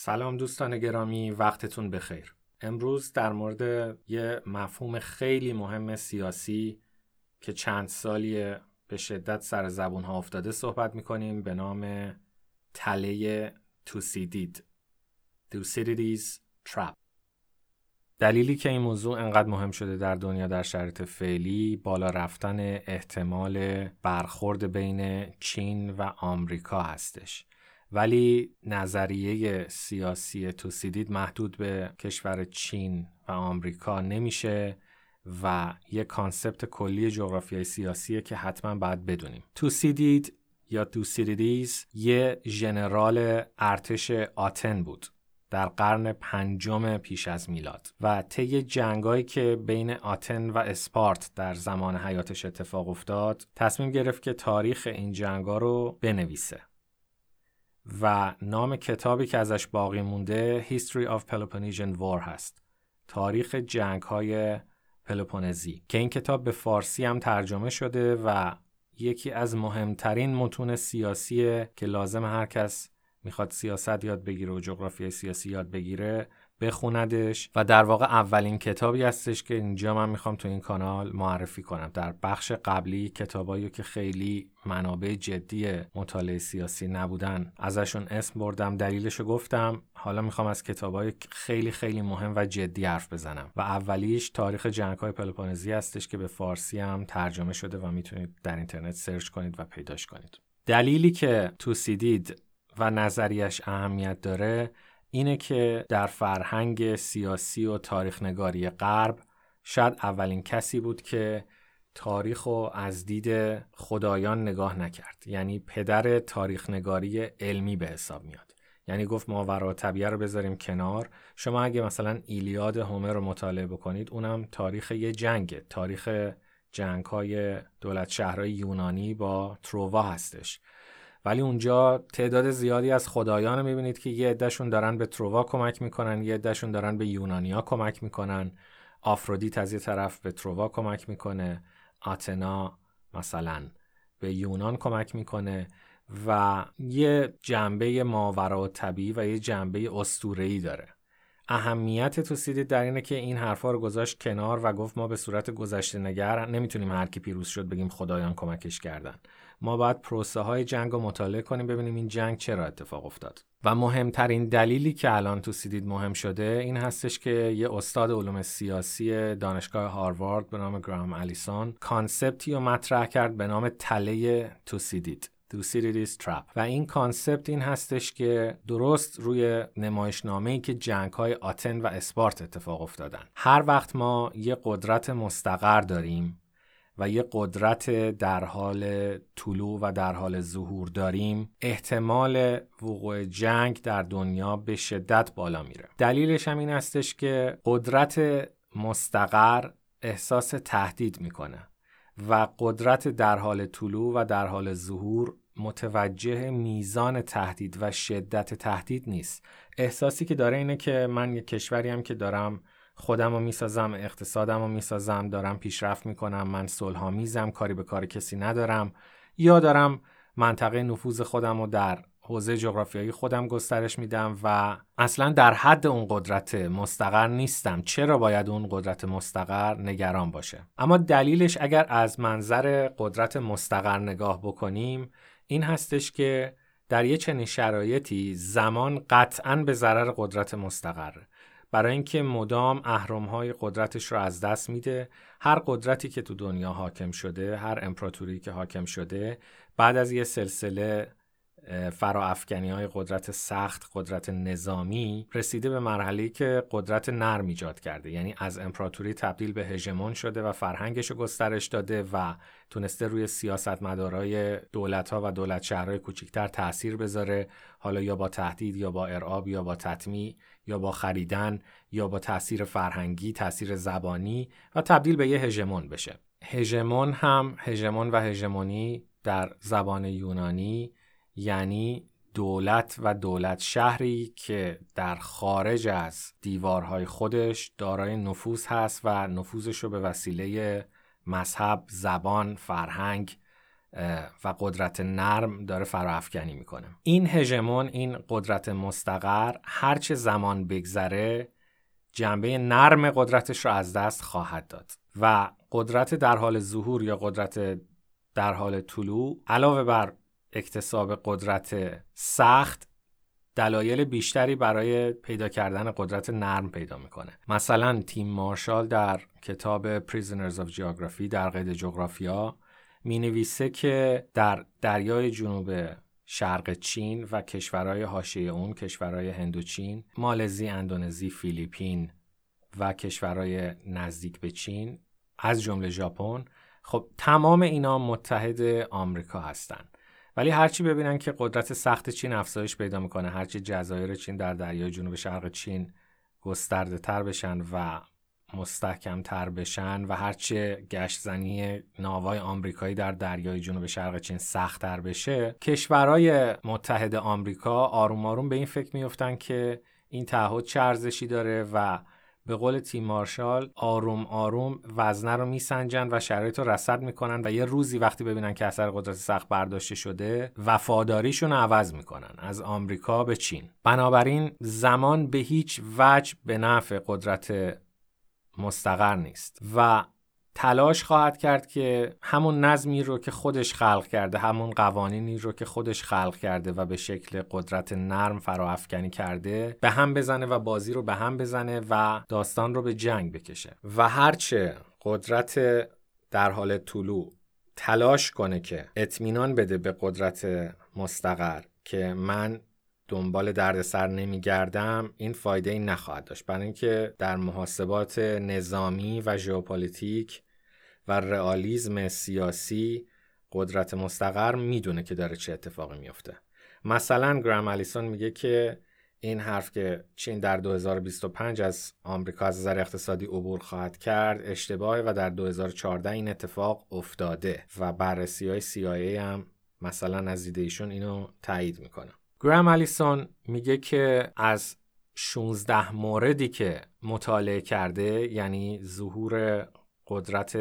سلام دوستان گرامی وقتتون بخیر. امروز در مورد یه مفهوم خیلی مهم سیاسی که چند سالی به شدت سر زبون ها افتاده صحبت می‌کنیم به نام تله توسیدید. توسیدیدیز ترپ دلیلی که این موضوع انقدر مهم شده در دنیا در شرایط فعلی بالا رفتن احتمال برخورد بین چین و آمریکا هستش. ولی نظریه سیاسی توسیدید محدود به کشور چین و آمریکا نمیشه و یه concept کلی جغرافیای سیاسیه که حتما باید بدونیم. توسیدید یا توسیدیدیز یه ژنرال ارتش آتن بود در قرن پنجم پیش از میلاد و طی جنگایی که بین آتن و اسپارت در زمان حیاتش اتفاق افتاد تصمیم گرفت که تاریخ این جنگا رو بنویسه. و نام کتابی که ازش باقی مونده History of Peloponnesian War هست. تاریخ جنگ های پلوپونزی. که این کتاب به فارسی هم ترجمه شده و یکی از مهمترین متون سیاسیه که لازم هر کس می‌خواد سیاست یاد بگیره و جغرافیای سیاسی یاد بگیره بخوندش و در واقع اولین کتابی هستش که اینجا من می‌خوام تو این کانال معرفی کنم. در بخش قبلی کتابایی که خیلی منابع جدی مطالعه سیاسی نبودن ازشون اسم بردم دلیلشو گفتم. حالا می‌خوام از کتابای خیلی خیلی مهم و جدی حرف بزنم و اولیش تاریخ جنگ های پلوپونزی هستش که به فارسی هم ترجمه شده و می‌تونید در اینترنت سرچ کنید و پیداش کنید. دلیلی که توسیدید و نظریش اهمیت داره اینه که در فرهنگ سیاسی و تاریخ نگاری غرب شاید اولین کسی بود که تاریخ رو از دید خدایان نگاه نکرد. یعنی پدر تاریخ نگاری علمی به حساب میاد. یعنی گفت ماورا طبیعه رو بذاریم کنار. شما اگه مثلا ایلیاد هومر رو مطالعه بکنید اونم تاریخ یه جنگه تاریخ جنگ های دولت شهرهای یونانی با ترووا هستش. ولی اونجا تعداد زیادی از خدایان رو می‌بینید که یه عدهشون دارن به تروا کمک می‌کنن یه عدهشون دارن به یونانیا کمک می‌کنن. آفرودیت از یه طرف به تروا کمک می‌کنه. آتنا مثلا به یونان کمک می‌کنه و یه جنبه ماورا و طبیعی و یه جنبه استورهی داره. اهمیت توسیدی در اینه که این حرفا رو گذاشت کنار و گفت ما به صورت گذشته نگر نمی‌تونیم هر کی پیروز شد بگیم خدایان کمکش کردن. ما باید پروسه های جنگ رو مطالعه کنیم ببینیم این جنگ چرا اتفاق افتاد. و مهمترین دلیلی که الان توسیدید مهم شده این هستش که یه استاد علوم سیاسی دانشگاه هاروارد به نام گرام الیسون concept ی رو مطرح کرد به نام تله توسیدید Thucydides trap. و این concept این هستش که درست روی نمایشنامه که جنگ های آتن و اسپارت اتفاق افتادن. هر وقت ما یه قدرت مستقر داریم و یه قدرت در حال طلوع و در حال ظهور داریم احتمال وقوع جنگ در دنیا به شدت بالا میره. دلیلش هم این هستش که قدرت مستقر احساس تهدید می‌کنه و قدرت در حال طلوع و در حال ظهور متوجه میزان تهدید و شدت تهدید نیست. احساسی که داره اینه که من یه کشوری هم که دارم خودم رو می‌سازم اقتصادم رو می‌سازم دارم پیشرفت می‌کنم من صلح میزم کاری به کار کسی ندارم. یا دارم منطقه نفوذ خودم رو در حوزه جغرافیایی خودم گسترش میدم و اصلا در حد اون قدرت مستقر نیستم. چرا باید اون قدرت مستقر نگران باشه؟ اما دلیلش اگر از منظر قدرت مستقر نگاه بکنیم این هستش که در یه چنین شرایطی زمان قطعا به ضرر قدرت مستقره. برای اینکه مدام های قدرتش رو از دست میده هر قدرتی که تو دنیا حاکم شده هر امپراتوری که حاکم شده بعد از یه سلسله فراافکنی های قدرت سخت قدرت نظامی رسیده به مرحله که قدرت نرم ایجاد کرده. یعنی از امپراتوری تبدیل به هژمون شده و فرهنگش رو گسترش داده و تونسته روی سیاستمدارای دولت ها و دولت شهرهای کوچکتر تاثیر بذاره. حالا یا با تهدید یا با ارعاب یا با تطمیع یا با خریدن یا با تاثیر فرهنگی تاثیر زبانی و تبدیل به یه هژمون بشه. هژمون هم هژمون و هژمونی در زبان یونانی یعنی دولت و دولت شهری که در خارج از دیوارهای خودش دارای نفوذ هست و نفوذش رو به وسیله مذهب، زبان، فرهنگ و قدرت نرم داره فراافکنی می‌کنه. این هژمون این قدرت مستقر هرچه زمان بگذره جنبه نرم قدرتش رو از دست خواهد داد. و قدرت در حال ظهور یا قدرت در حال طلوع علاوه بر اکتساب قدرت سخت دلایل بیشتری برای پیدا کردن قدرت نرم پیدا می‌کنه. مثلا تیم مارشال در کتاب Prisoners of Geography در قید جغرافیا می نویسه که در دریای جنوب شرق چین و کشورهای حاشیه اون کشورهای هندوچین مالزی، اندونزی، فیلیپین و کشورهای نزدیک به چین از جمله ژاپن خب تمام اینا متحد آمریکا هستند ولی هرچی ببینن که قدرت سخت چین افزایش پیدا می‌کنه هرچی جزایر چین در دریای جنوب شرق چین گسترده تر بشن و مستحکم تر بشن و هرچه گشت زنی ناوای آمریکایی در دریای جنوب شرق چین سخت تر بشه کشورهای متحد آمریکا آروم آروم به این فکر میفتن که این تعهد چه داره و به قول تیم مارشال آروم آروم وزنه رو میسنجن و شرایط رو رصد می‌کنن و یه روزی وقتی ببینن که اثر قدرت سخت برداشته شده وفاداریشون رو عوض می‌کنن از آمریکا به چین. بنابراین زمان به هیچ وجه به نفع قدرت مستقر نیست و تلاش خواهد کرد که همون نظمی رو که خودش خلق کرده همون قوانینی رو که خودش خلق کرده و به شکل قدرت نرم فراافکنی کرده به هم بزنه و بازی رو به هم بزنه و داستان رو به جنگ بکشه. و هرچه قدرت در حال طلوع تلاش کنه که اطمینان بده به قدرت مستقر که من دنبال دردسر نمیگردم این فایده ای نخواهد داشت. برای اینکه در محاسبات نظامی و ژئوپلیتیک و رئالیسم سیاسی قدرت مستقر می‌دونه که داره چه اتفاقی میفته مثلا گرام الیسون میگه که این حرف که چین در 2025 از آمریکا از نظر اقتصادی عبور خواهد کرد اشتباهه و در 2014 این اتفاق افتاده و بررسی های CIA هم مثلا از دیده ایشون اینو تایید می‌کنه. گرام الیسون میگه که از 16 موردی که مطالعه کرده یعنی ظهور قدرت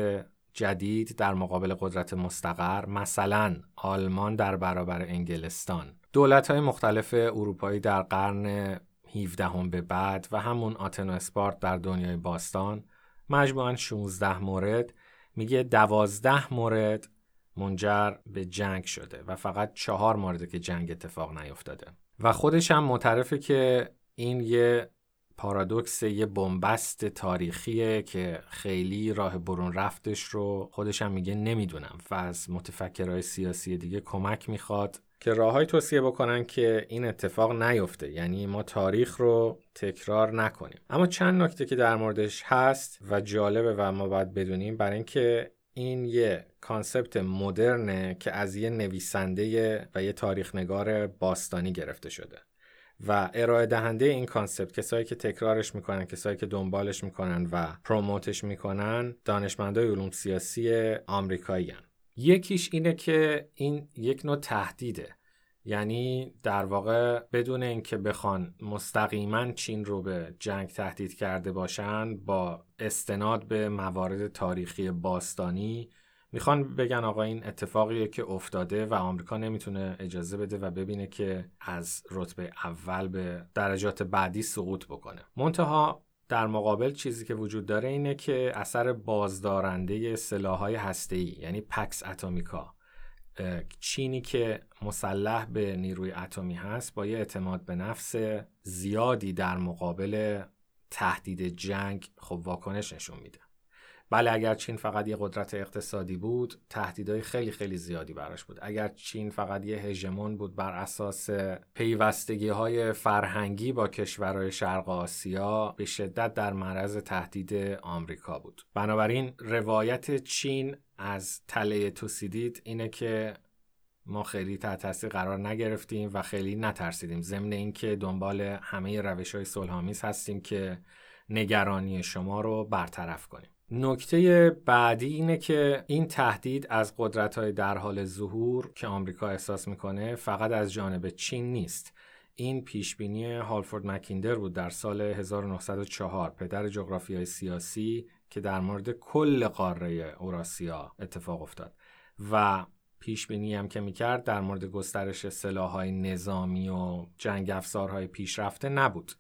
جدید در مقابل قدرت مستقر مثلا آلمان در برابر انگلستان. دولت های مختلف اروپایی در قرن 17 هم به بعد و همون آتن و اسپارت در دنیای باستان مجموعا 16 مورد میگه 12 مورد منجر به جنگ شده و فقط چهار مورد که جنگ اتفاق نیفتاده. و خودش هم معترفه که این یه پارادوکس یه بنبست تاریخیه که خیلی راه برون رفتش رو خودش هم میگه نمی‌دونم و از متفکرهای سیاسی دیگه کمک می‌خواد که راههای توصیه بکنن که این اتفاق نیفته. یعنی ما تاریخ رو تکرار نکنیم. اما چند نکته که در موردش هست و جالبه و ما باید بدونیم برای اینکه این یه کانسپت مدرنه که از یه نویسنده و یه تاریخ نگار باستانی گرفته شده. و ارائه دهنده این concept کسایی که تکرارش می‌کنن کسایی که دنبالش می‌کنن و promote ش می‌کنن دانشمندای علوم سیاسی آمریکایی هن. یکیش اینه که این یک نوع تهدیده یعنی در واقع بدون اینکه بخوان مستقیما چین رو به جنگ تهدید کرده باشن با استناد به موارد تاریخی باستانی می‌خوان بگن آقا این اتفاقیه که افتاده و آمریکا نمی‌تونه اجازه بده و ببینه که از رتبه اول به درجات بعدی سقوط بکنه. منتها در مقابل چیزی که وجود داره اینه که اثر بازدارنده سلاحهای هسته‌ای یعنی پکس اتمیکا چینی که مسلح به نیروی اتمی هست با یه اعتماد به نفس زیادی در مقابل تهدید جنگ خب واکنش نشون میده. بله اگر چین فقط یه قدرت اقتصادی بود تهدیدهای خیلی خیلی زیادی براش بود. اگر چین فقط یه هژمون بود بر اساس پیوستگی های فرهنگی با کشورهای شرق آسیا به شدت در معرض تهدید آمریکا بود. بنابراین روایت چین از تله توسیدید اینه که ما خیلی تحت تاثیر قرار نگرفتیم و خیلی نترسیدیم. ضمن اینکه دنبال همه روش های صلحآمیز هستیم که نگرانی شما رو برطرف کنیم. نکته بعدی اینه که این تهدید از قدرت های در حال ظهور که آمریکا احساس می‌کنه فقط از جانب چین نیست. این پیشبینی هالفورد مکیندر بود در سال 1904 پدر جغرافیای سیاسی که در مورد کل قاره اوراسیا اتفاق افتاد. و پیش بینی هم که می‌کرد در مورد گسترش سلاحهای نظامی و جنگ افزارهای پیشرفته نبود.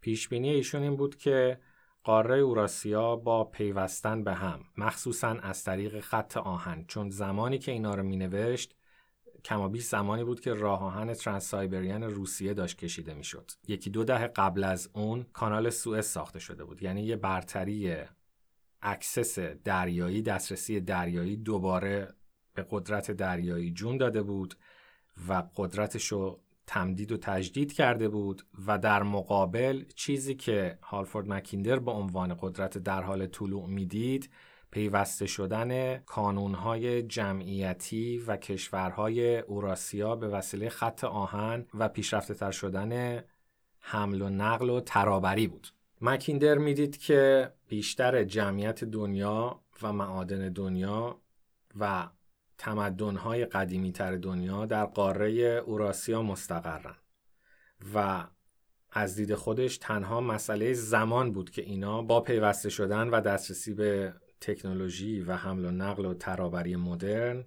پیش بینی ایشون این بود که قاره اوراسیا با پیوستن به هم مخصوصا از طریق خط آهن چون زمانی که اینا رو مینوشت کمابیش زمانی بود که راه آهن ترانسایبریان روسیه داشت کشیده می‌شد. یکی دو دهه قبل از اون کانال سوئز ساخته شده بود. یعنی یه برتری access دریایی دسترسی دریایی دوباره به قدرت دریایی جون داده بود و قدرتش تمدید و تجدید کرده بود و در مقابل چیزی که هالفورد مکیندر به عنوان قدرت در حال طلوع می‌دید پیوسته شدن کانونهای جمعیتی و کشورهای اوراسیا به وسیله خط آهن و پیشرفته تر شدن حمل و نقل و ترابری بود. مکیندر می‌دید که بیشتر جمعیت دنیا و معادن دنیا و تمدنهای قدیمی تر دنیا در قاره اوراسیا مستقرن و از دید خودش تنها مسئله زمان بود که اینا با پیوسته شدن و دسترسی به تکنولوژی و حمل و نقل و ترابری مدرن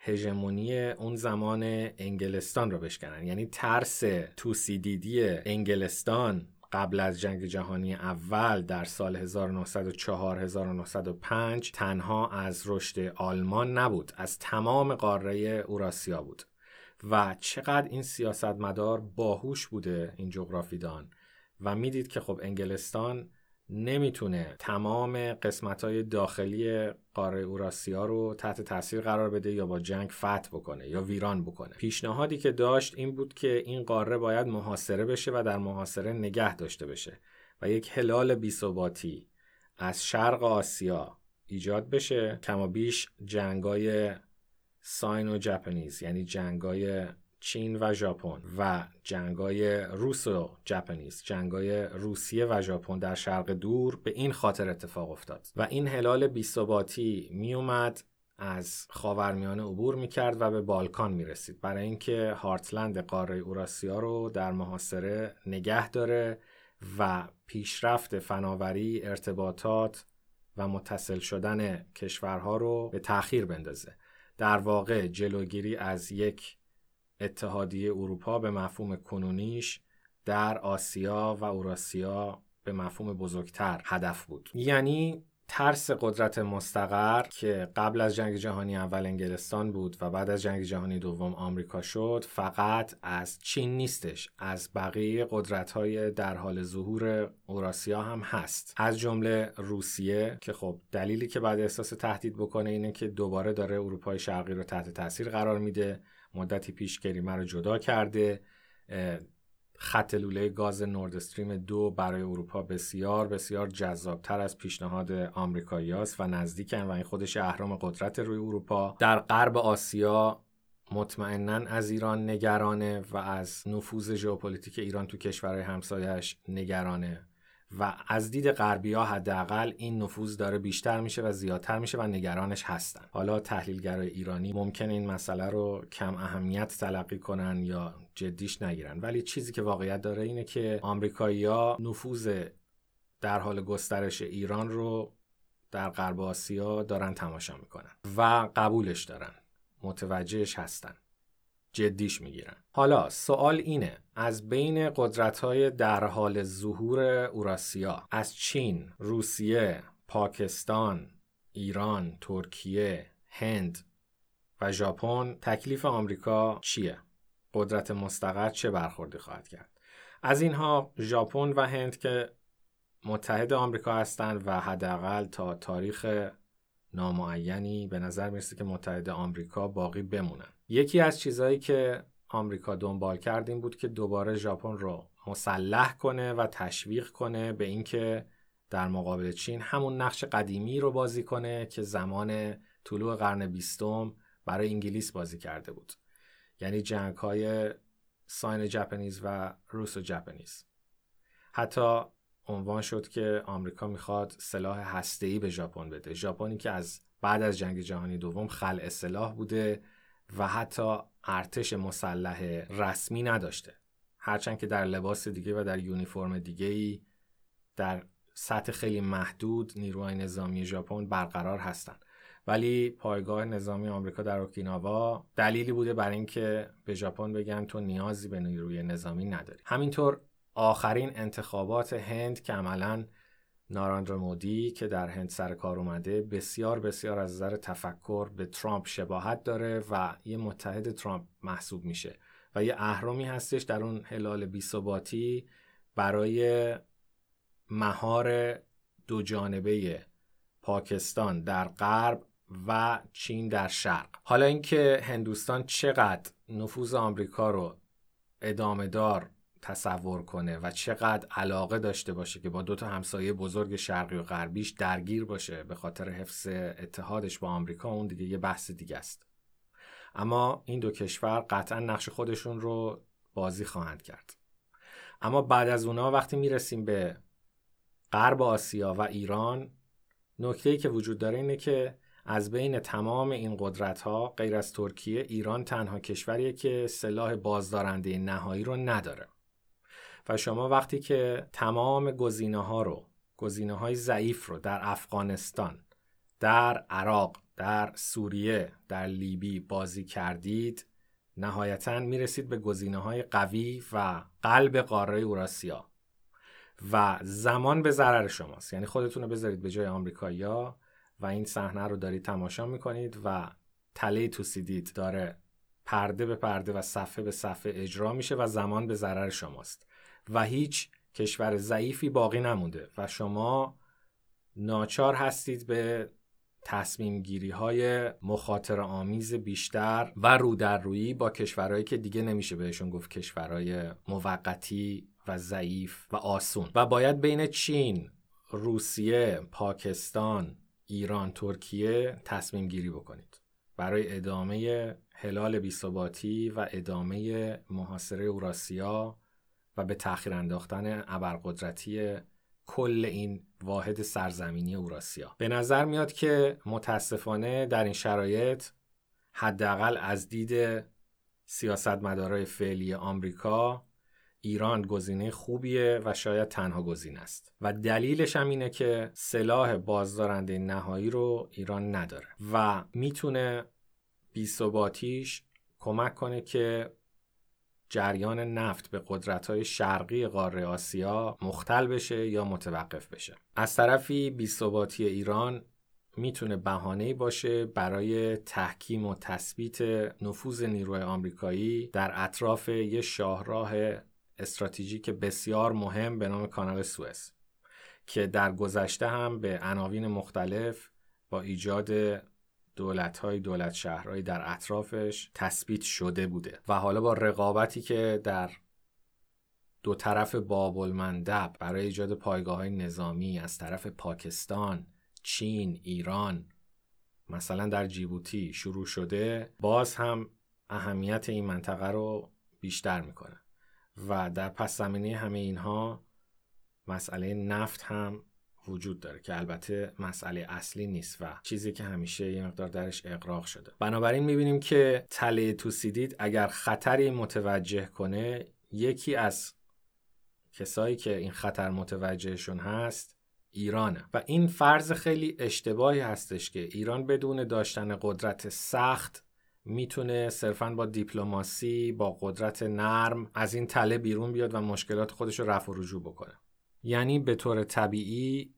هژمونی اون زمان انگلستان رو بشکنن. یعنی ترس توسیدیدی انگلستان قبل از جنگ جهانی اول در سال 1904-1905 تنها از رشد آلمان نبود از تمام قاره اوراسیا بود. و چقدر این سیاستمدار باهوش بوده این جغرافیدان و می‌دید که خب انگلستان نمی‌تونه تمام قسمت های داخلی قاره اوراسیا رو تحت تاثیر قرار بده یا با جنگ فتح بکنه یا ویران بکنه. پیشنهادی که داشت این بود که این قاره باید محاصره بشه و در محاصره نگه داشته بشه و یک هلال بیثباتی از شرق آسیا ایجاد بشه کما بیش جنگای ساین جپنیز یعنی جنگای چین و ژاپن و جنگای روس و ژاپنیز جنگای روسیه و ژاپن در شرق دور به این خاطر اتفاق افتاد و این هلال بیثباتی میومد از خاورمیانه عبور می‌کرد و به بالکان می‌رسید. برای اینکه هارتلند قاره اوراسیا رو در محاصره نگه داره و پیشرفت فناوری ارتباطات و متصل شدن کشورها رو به تأخیر بندازه. در واقع جلوگیری از یک اتحادیه اروپا به مفهوم کنونیش در آسیا و اوراسیا به مفهوم بزرگتر هدف بود. یعنی ترس قدرت مستقر که قبل از جنگ جهانی اول انگلستان بود و بعد از جنگ جهانی دوم آمریکا شد فقط از چین نیستش از بقیه قدرت های در حال ظهور اوراسیا هم هست. از جمله روسیه که خب دلیلی که بعد احساس تهدید بکنه اینه که دوباره داره اروپای شرقی رو تحت تاثیر قرار میده مدتی پیش کریمه رو جدا کرده خط لوله گاز نورد استریم دو برای اروپا بسیار بسیار جذابتر از پیشنهاد آمریکایی و نزدیکن و این خودش اهرم قدرت روی اروپا. در غرب آسیا مطمئنا از ایران نگرانه و از نفوذ ژئوپلیتیک ایران تو کشورهای همسایش نگرانه. و از دید غربی ها حداقل این نفوذ داره بیشتر میشه و زیادتر میشه و نگرانش هستن. حالا تحلیلگرای ایرانی ممکن این مسئله رو کم اهمیت تلقی کنن یا جدیش نگیرن. ولی چیزی که واقعیت داره اینه که آمریکایی‌ها نفوذ در حال گسترش ایران رو در غرب آسیا دارن تماشا می‌کنن و قبولش دارن. متوجهش هستن. جدیش می‌گیرن حالا سوال اینه از بین قدرت های در حال ظهور اوراسیا از چین، روسیه، پاکستان، ایران، ترکیه، هند و ژاپن تکلیف آمریکا چیه؟ قدرت مستقر چه برخوردی خواهد کرد؟ از اینها ژاپن و هند که متحد آمریکا هستند و حداقل تا تاریخ نامعینی به نظر می‌رسه که متحد آمریکا باقی بمونن یکی از چیزهایی که آمریکا دنبال کرد این بود که دوباره ژاپن رو مسلح کنه و تشویق کنه به اینکه در مقابل چین همون نقش قدیمی رو بازی کنه که زمان طلوع قرن بیستم برای انگلیس بازی کرده بود. یعنی جنگ های ساین جپنیز و روس و جپنیز حتی عنوان شد که آمریکا می‌خواد سلاح هسته‌ای به ژاپن بده. ژاپنی که از بعد از جنگ جهانی دوم خلع سلاح بوده. و حتی ارتش مسلح رسمی نداشته. هرچند که در لباس دیگه و در یونیفرم دیگه ای در سطح خیلی محدود نیروهای نظامی ژاپن برقرار هستند. ولی پایگاه نظامی آمریکا در اوکیناوا دلیلی بوده برای اینکه به ژاپن بگن تو نیازی به نیروی نظامی نداری. همینطور آخرین انتخابات هند که عملا ناراندر مودی که در هند سر کار اومده بسیار بسیار از نظر تفکر به ترامپ شباهت داره و یه متحد ترامپ محسوب میشه و یه اهرامی هستش در اون هلال بیثباتی برای مهار دو جانبه پاکستان در غرب و چین در شرق. حالا اینکه هندوستان چقدر نفوذ آمریکا رو ادامه دار تصور کنه و چقدر علاقه داشته باشه که با دو تا همسایه بزرگ شرقی و غربیش درگیر باشه به خاطر حفظ اتحادش با آمریکا اون دیگه یه بحث دیگه است. اما این دو کشور قطعا نقش خودشون رو بازی خواهند کرد. اما بعد از اونا وقتی می‌رسیم به غرب آسیا و ایران نکته که وجود داره اینه که از بین تمام این قدرت ها غیر از ترکیه ایران تنها کشوریه که سلاح بازدارنده نهایی رو نداره. و شما وقتی که تمام گزینه ها رو گزینه های ضعیف رو در افغانستان در عراق در سوریه در لیبی بازی کردید نهایتا می‌رسید به گزینه های قوی و قلب قاره اوراسیا. و زمان به ضرر شماست. یعنی خودتون رو بذارید به جای آمریکایی‌ها و این صحنه رو دارید تماشا می‌کنید و تله توسیدید داره پرده به پرده و صفحه به صفحه اجرا میشه و زمان به ضرر شماست. و هیچ کشور ضعیفی باقی نمونده و شما ناچار هستید به تصمیم گیری های مخاطر آمیز بیشتر و رو در رویی با کشورهایی که دیگه نمیشه بهشون گفت کشورهای موقتی و ضعیف و آسون. و باید بین چین، روسیه، پاکستان، ایران، ترکیه تصمیم گیری بکنید. برای ادامه هلال بیثباتی و ادامه محاصره اوراسیا و به تأخیر انداختن ابرقدرتی کل این واحد سرزمینی اوراسیا. به نظر میاد که متاسفانه در این شرایط حداقل از دید سیاستمدارای فعلی آمریکا ایران گزینه خوبیه و شاید تنها گزینه است. و دلیلش هم اینه که سلاح بازدارنده نهایی رو ایران نداره و می‌تونه بیثباتیش کمک کنه که جریان نفت به قدرت‌های شرقی قاره آسیا مختل بشه یا متوقف بشه. از طرفی بیثباتی ایران می‌تونه بهانه‌ای باشه برای تحکیم و تثبیت نفوذ نیروی آمریکایی در اطراف یه شاهراه استراتژیک بسیار مهم به نام کانال سوئز که در گذشته هم به عناوین مختلف با ایجاد دولت های دولت شهرهایی در اطرافش تثبیت شده بوده. و حالا با رقابتی که در دو طرف بابل مندب برای ایجاد پایگاه های نظامی از طرف پاکستان، چین، ایران مثلا در جیبوتی شروع شده باز هم اهمیت این منطقه رو بیشتر می‌کنه. و در پس زمینه همه اینها مسئله نفت هم وجود داره که البته مسئله اصلی نیست و چیزی که همیشه یه مقدار درش اقراق شده. بنابراین می‌بینیم که تله توسیدید اگر خطری متوجه کنه یکی از کسایی که این خطر متوجهشون هست ایرانه. و این فرض خیلی اشتباهی هستش که ایران بدون داشتن قدرت سخت می‌تونه صرفا با دیپلماسی با قدرت نرم از این تله بیرون بیاد و مشکلات خودش رو رفع و رجوع بکنه. یعنی به طور طبیعی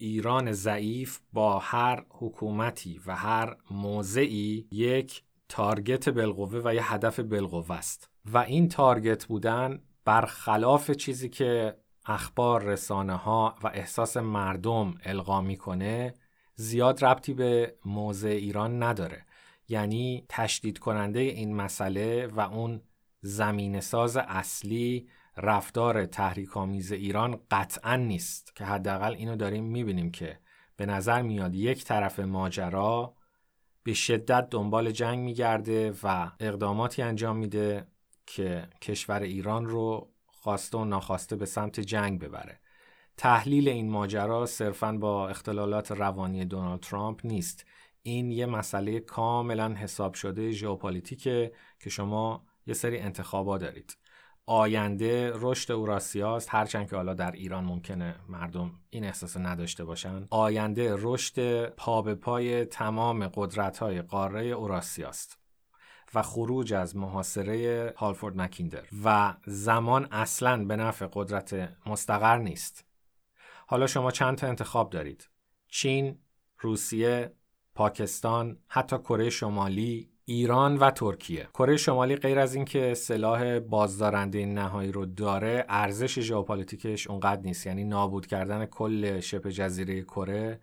ایران ضعیف با هر حکومتی و هر موضعی یک تارگت بالقوه و یه هدف بالقوه است. و این تارگت بودن برخلاف چیزی که اخبار رسانه ها و احساس مردم القا می‌کنه زیاد ربطی به موضع ایران نداره. یعنی تشدید کننده این مسئله و اون زمین ساز اصلی رفتار تحریک آمیز ایران قطعا نیست که حداقل اینو داریم می‌بینیم که به نظر میاد یک طرف ماجرا به شدت دنبال جنگ میگرده و اقداماتی انجام میده که کشور ایران رو خواسته و ناخواسته به سمت جنگ ببره. تحلیل این ماجرا صرفا با اختلالات روانی دونالد ترامپ نیست. این یه مسئله کاملا حساب شده ژئوپلیتیکه که شما یه سری انتخابات دارید. آینده رشد اوراسیاست هرچند که حالا در ایران ممکنه مردم این احساس نداشته باشن آینده رشد پا به پای تمام قدرت های قاره اوراسیاست و خروج از محاصره هالفورد مکیندر و زمان اصلا به نفع قدرت مستقر نیست. حالا شما چند تا انتخاب دارید؟ چین، روسیه، پاکستان، حتی کره شمالی، ایران و ترکیه. کره شمالی غیر از اینکه سلاح بازدارنده نهایی رو داره ارزش ژئوپلیتیکش اونقدر نیست. یعنی نابود کردن کل شبه جزیره کره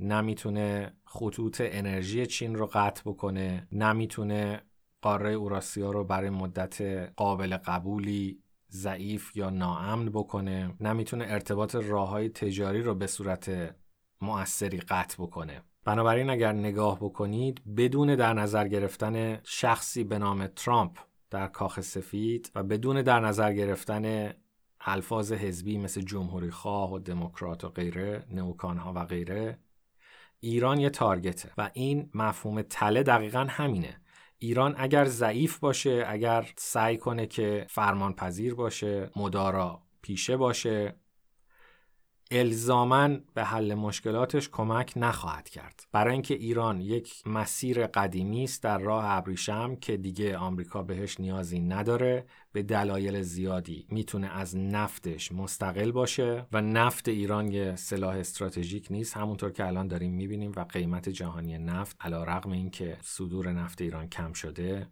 نمی‌تونه خطوط انرژی چین رو قطع بکنه نمی‌تونه قاره اوراسیا رو برای مدت قابل قبولی ضعیف یا ناامن بکنه نمی‌تونه ارتباط راه های تجاری رو به صورت مؤثری قطع بکنه. بنابراین اگر نگاه بکنید بدون در نظر گرفتن شخصی به نام ترامپ در کاخ سفید و بدون در نظر گرفتن الفاظ حزبی مثل جمهوری خواه و دموکرات و غیره نوکان ها و غیره ایران یه تارگته و این مفهوم تله دقیقا همینه. ایران اگر ضعیف باشه اگر سعی کنه که فرمان پذیر باشه مدارا پیشه باشه الزامن به حل مشکلاتش کمک نخواهد کرد. برای اینکه ایران یک مسیر قدیمی است در راه ابریشم که دیگه آمریکا بهش نیازی نداره به دلایل زیادی می‌تونه از نفتش مستقل باشه و نفت ایران یه سلاح استراتژیک نیست. همونطور که الان داریم می‌بینیم و قیمت جهانی نفت علا رقم اینکه صدور نفت ایران کم شده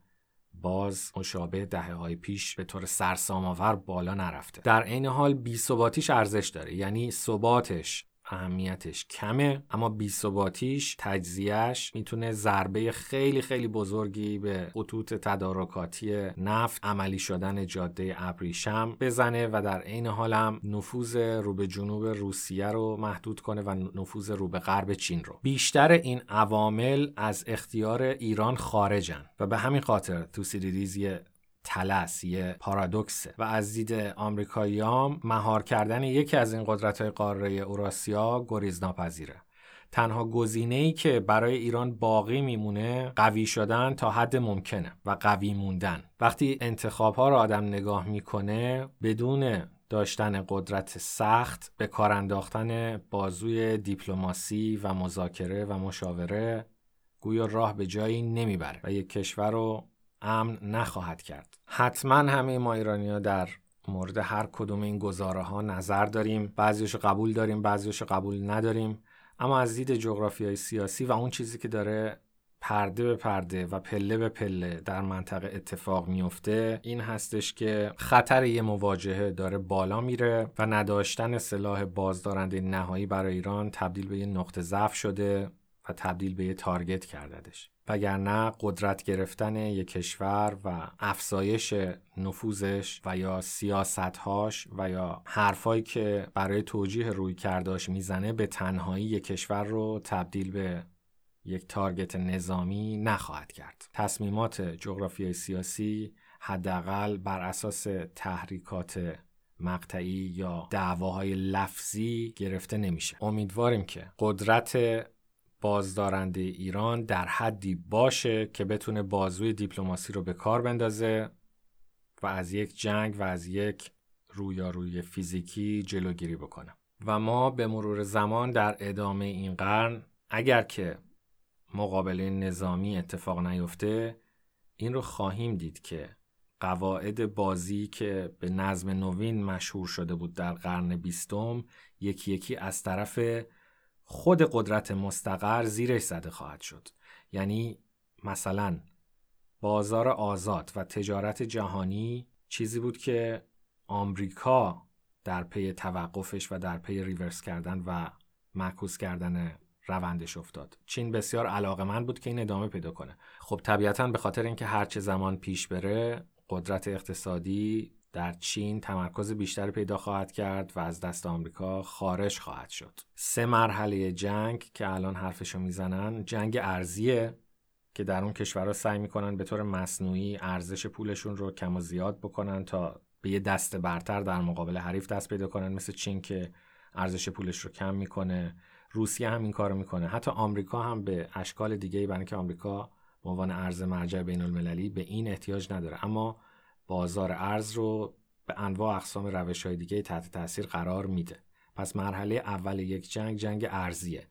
باز مشابه دهه های پیش به طور سرسام بالا نرفته. در عین حال بی ثباتیش ارزش داره یعنی ثباتش اهمیتش کمه اما بی ثباتیش تجزیهش می‌تونه ضربه خیلی خیلی بزرگی به خطوط تدارکاتی نفت عملی شدن جاده ابریشم بزنه و در عین حال هم نفوذ رو به جنوب روسیه رو محدود کنه و نفوذ رو به غرب چین رو. بیشتر این عوامل از اختیار ایران خارجن و به همین خاطر توسیدیدیز یه تلس یه پارادوکسه. و از دید آمریکاییام مهار کردن یکی از این قدرت های قاره اوراسیا گریز ناپذیره تنها گزینه ای که برای ایران باقی میمونه قوی شدن تا حد ممکنه و قوی موندن. وقتی انتخاب ها رو آدم نگاه می‌کنه بدون داشتن قدرت سخت به کار انداختن بازوی دیپلماسی و مذاکره و مشاوره گویا راه به جایی نمی‌بره و یک کشور رو امن نخواهد کرد. حتما همه ما ایرانی ها در مورد هر کدوم این گزاره ها نظر داریم. بعضیش قبول داریم بعضیش قبول نداریم. اما از دید جغرافیای سیاسی و اون چیزی که داره پرده به پرده و پله به پله در منطقه اتفاق میفته این هستش که خطر یه مواجهه داره بالا میره و نداشتن سلاح بازدارنده نهایی برای ایران تبدیل به یه نقطه ضعف شده و تبدیل به یه تارگت کرددش وگرنه قدرت گرفتن یک کشور و افزایش نفوذش و یا سیاستهاش و یا حرفایی که برای توجیه روی کرداش می‌زنه به تنهایی یک کشور رو تبدیل به یک تارگت نظامی نخواهد کرد. تصمیمات جغرافیای سیاسی حداقل بر اساس تحریکات مقطعی یا دعواهای لفظی گرفته نمیشه. امیدواریم که قدرت بازدارنده ایران در حدی باشه که بتونه بازوی دیپلماسی رو به کار بندازه و از یک جنگ و از یک رویاروی فیزیکی جلوگیری بکنه. و ما به مرور زمان در ادامه این قرن اگر که مقابله نظامی اتفاق نیفته این رو خواهیم دید که قواعد بازی که به نظم نوین مشهور شده بود در قرن بیستم یکی یکی از طرف خود قدرت مستقر زیرش زده خواهد شد. یعنی مثلا بازار آزاد و تجارت جهانی چیزی بود که آمریکا در پی توقفش و در پی reverse کردن و معکوس کردن روندش افتاد. چین بسیار علاقمند بود که این ادامه پیدا کنه. خب طبیعتا به خاطر اینکه هرچه زمان پیش بره قدرت اقتصادی در چین تمرکز بیشتری پیدا خواهد کرد و از دست آمریکا خارج خواهد شد. سه مرحله جنگ که الان حرفشو می‌زنن جنگ ارزیه که در اون کشورها سعی می‌کنن به طور مصنوعی ارزش پولشون رو کم و زیاد بکنن تا به یه دست برتر در مقابل حریف دست پیدا کنن مثل چین که ارزش پولش رو کم می‌کنه. روسیه هم این کارو می‌کنه. حتی آمریکا هم به اشکال دیگه برای که آمریکا به عنوان ارز مرجع بین المللی به این احتیاج نداره. اما بازار ارز رو به انواع اقسام روش های دیگه تحت تاثیر قرار میده. پس مرحله اول یک جنگ جنگ ارزیه.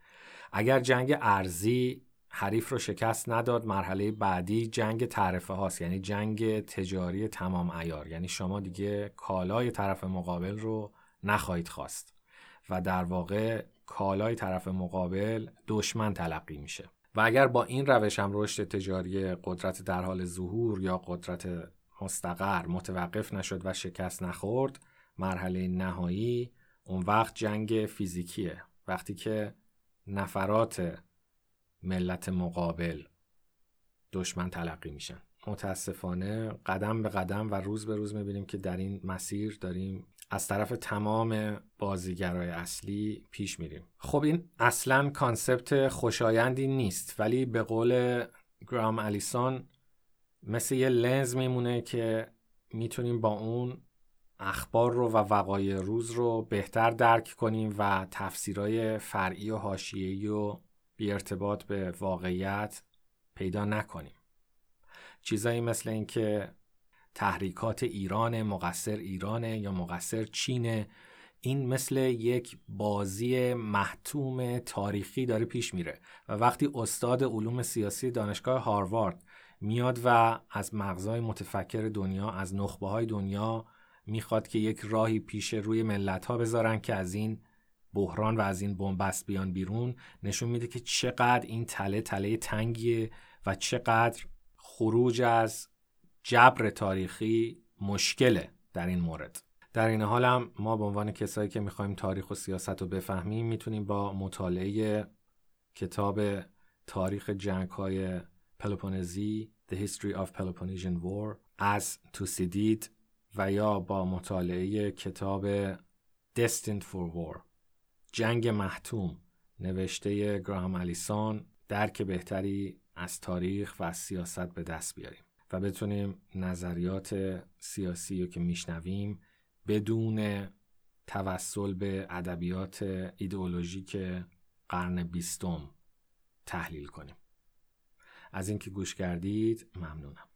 اگر جنگ ارزی حریف رو شکست نداد مرحله بعدی جنگ تعرفه هاست یعنی جنگ تجاری تمام ایار یعنی شما دیگه کالای طرف مقابل رو نخواهید خواست و در واقع کالای طرف مقابل دشمن تلقی میشه. و اگر با این روش هم رشد تجاری قدرت در حال ظهور یا قدرت مستقر متوقف نشد و شکست نخورد. مرحله نهایی اون وقت جنگ فیزیکیه. وقتی که نفرات ملت مقابل دشمن تلقی میشن. متاسفانه قدم به قدم و روز به روز می‌بینیم که در این مسیر داریم از طرف تمام بازیگرای اصلی پیش میریم. خب این اصلا کانسپت خوشایندی نیست ولی به قول گرام الیسون مثل یه لنز میمونه که می‌تونیم با اون اخبار رو و وقایع روز رو بهتر درک کنیم و تفسیرهای فرعی و حاشیه‌ای و بی ارتباط به واقعیت پیدا نکنیم. چیزایی مثل اینکه تحریکات ایران مقصر ایرانه یا مقصر چینه این مثل یک بازی محتوم تاریخی داره پیش میره. و وقتی استاد علوم سیاسی دانشگاه هاروارد میاد و از مغزای متفکر دنیا از نخبه های دنیا می‌خواد که یک راهی پیش روی ملت ها بذارن که از این بحران و از این بنبست بیان بیرون. نشون میده که چقدر این تله تله تنگیه و چقدر خروج از جبر تاریخی مشکله در این مورد. در این حال هم ما به عنوان کسایی که می‌خوایم تاریخ و سیاست رو بفهمیم می‌تونیم با مطالعه کتاب تاریخ جنگ های پلوپونزی The History of Peloponnesian War از توسیدید و یا با مطالعه کتاب Destined for War جنگ محتوم نوشته گراهام الیسون درک بهتری از تاریخ و از سیاست به دست بیاریم و بتونیم نظریات سیاسی رو که میشنویم بدون توسل به ادبیات ایدئولوژیک قرن بیستم تحلیل کنیم. از اینکه گوش کردید ممنونم.